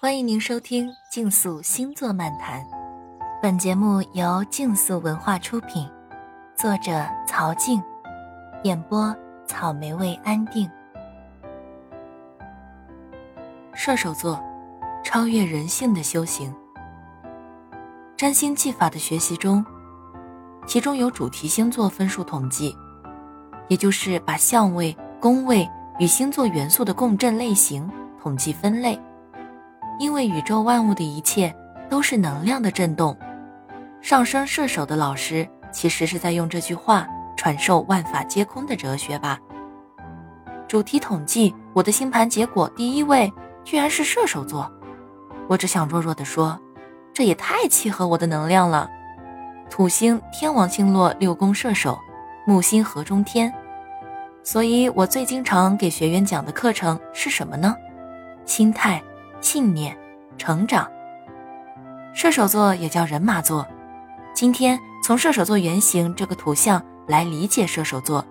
欢迎您收听《竞速星座漫谈》，本节目由竞速文化出品，作者曹静，演播草莓味安定。射手座，超越人性的修行。占星技法的学习中，其中有主题星座分数统计，也就是把相位、宫位与星座元素的共振类型统计分类。因为宇宙万物的一切都是能量的震动，上升射手的老师其实是在用这句话传授万法皆空的哲学吧。主题统计，我的星盘结果第一位居然是射手座，我只想弱弱的说，这也太契合我的能量了。土星天王星落六宫射手，木星合中天，所以我最经常给学员讲的课程是什么呢？心态。信念，成长。射手座也叫人马座。今天从射手座原型这个图像来理解射手座。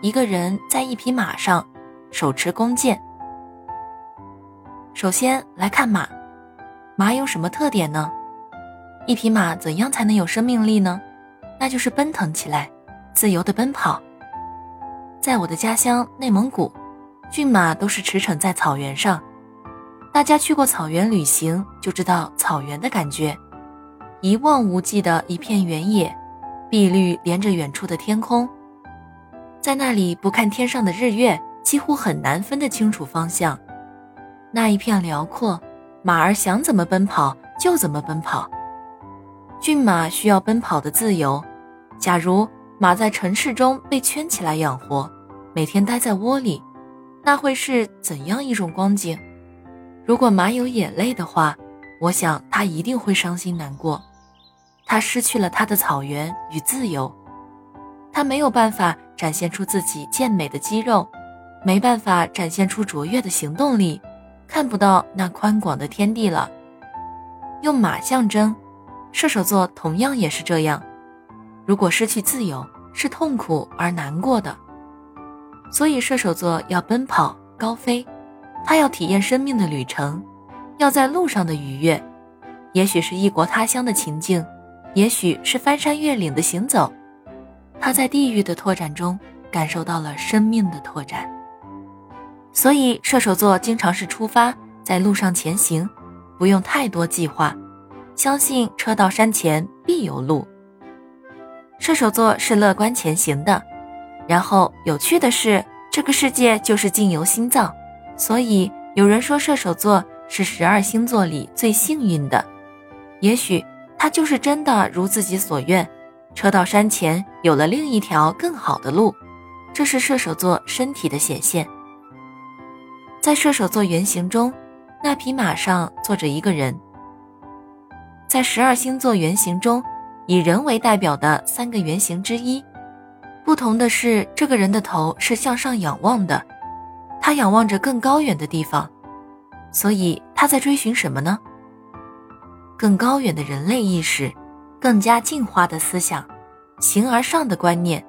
一个人在一匹马上，手持弓箭。首先来看马，马有什么特点呢？一匹马怎样才能有生命力呢？那就是奔腾起来，自由的奔跑。在我的家乡内蒙古，骏马都是驰骋在草原上。大家去过草原旅行，就知道草原的感觉，一望无际的一片原野，碧绿连着远处的天空，在那里不看天上的日月，几乎很难分得清楚方向。那一片辽阔，马儿想怎么奔跑就怎么奔跑。骏马需要奔跑的自由，假如马在城市中被圈起来养活，每天待在窝里，那会是怎样一种光景？如果马有眼泪的话，我想它一定会伤心难过。它失去了它的草原与自由，它没有办法展现出自己健美的肌肉，没办法展现出卓越的行动力，看不到那宽广的天地了。用马象征，射手座同样也是这样。如果失去自由，是痛苦而难过的。所以射手座要奔跑高飞。他要体验生命的旅程，要在路上的愉悦，也许是异国他乡的情境，也许是翻山越岭的行走。他在地狱的拓展中感受到了生命的拓展。所以射手座经常是出发在路上前行，不用太多计划，相信车到山前必有路。射手座是乐观前行的。然后有趣的是，这个世界就是境由心造。所以有人说射手座是十二星座里最幸运的，也许他就是真的如自己所愿，车到山前有了另一条更好的路，这是射手座身体的显现。在射手座原型中，那匹马上坐着一个人。在十二星座原型中，以人为代表的三个原型之一，不同的是，这个人的头是向上仰望的。他仰望着更高远的地方，所以他在追寻什么呢？更高远的人类意识，更加进化的思想，形而上的观念。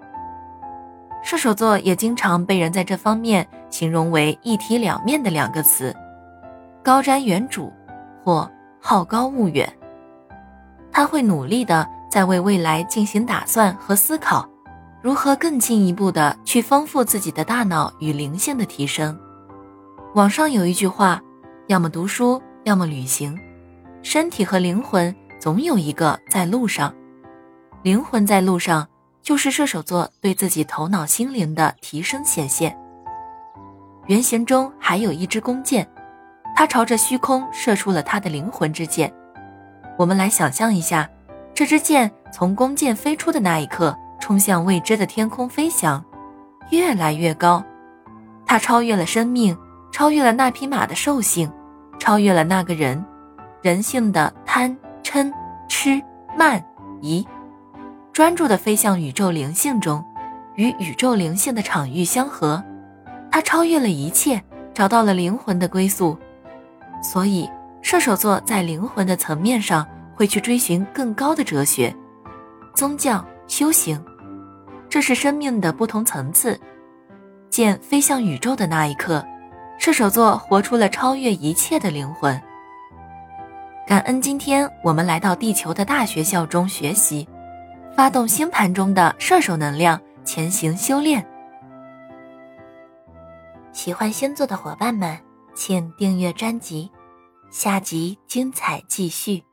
射手座也经常被人在这方面形容为一体两面的两个词：高瞻远瞩或好高骛远。他会努力的在为未来进行打算和思考。如何更进一步的去丰富自己的大脑与灵性的提升？网上有一句话：要么读书，要么旅行。身体和灵魂总有一个在路上。灵魂在路上，就是射手座对自己头脑心灵的提升显现。原型中还有一支弓箭，它朝着虚空射出了他的灵魂之箭。我们来想象一下，这支箭从弓箭飞出的那一刻。冲向未知的天空飞翔，越来越高。它超越了生命，超越了那匹马的兽性，超越了那个人人性的贪嗔痴慢疑，专注地飞向宇宙灵性中，与宇宙灵性的场域相合。它超越了一切，找到了灵魂的归宿。所以，射手座在灵魂的层面上会去追寻更高的哲学、宗教修行。这是生命的不同层次。剑飞向宇宙的那一刻，射手座活出了超越一切的灵魂，感恩今天我们来到地球的大学校中学习，发动星盘中的射手能量，前行修炼。喜欢星座的伙伴们，请订阅专辑，下集精彩继续。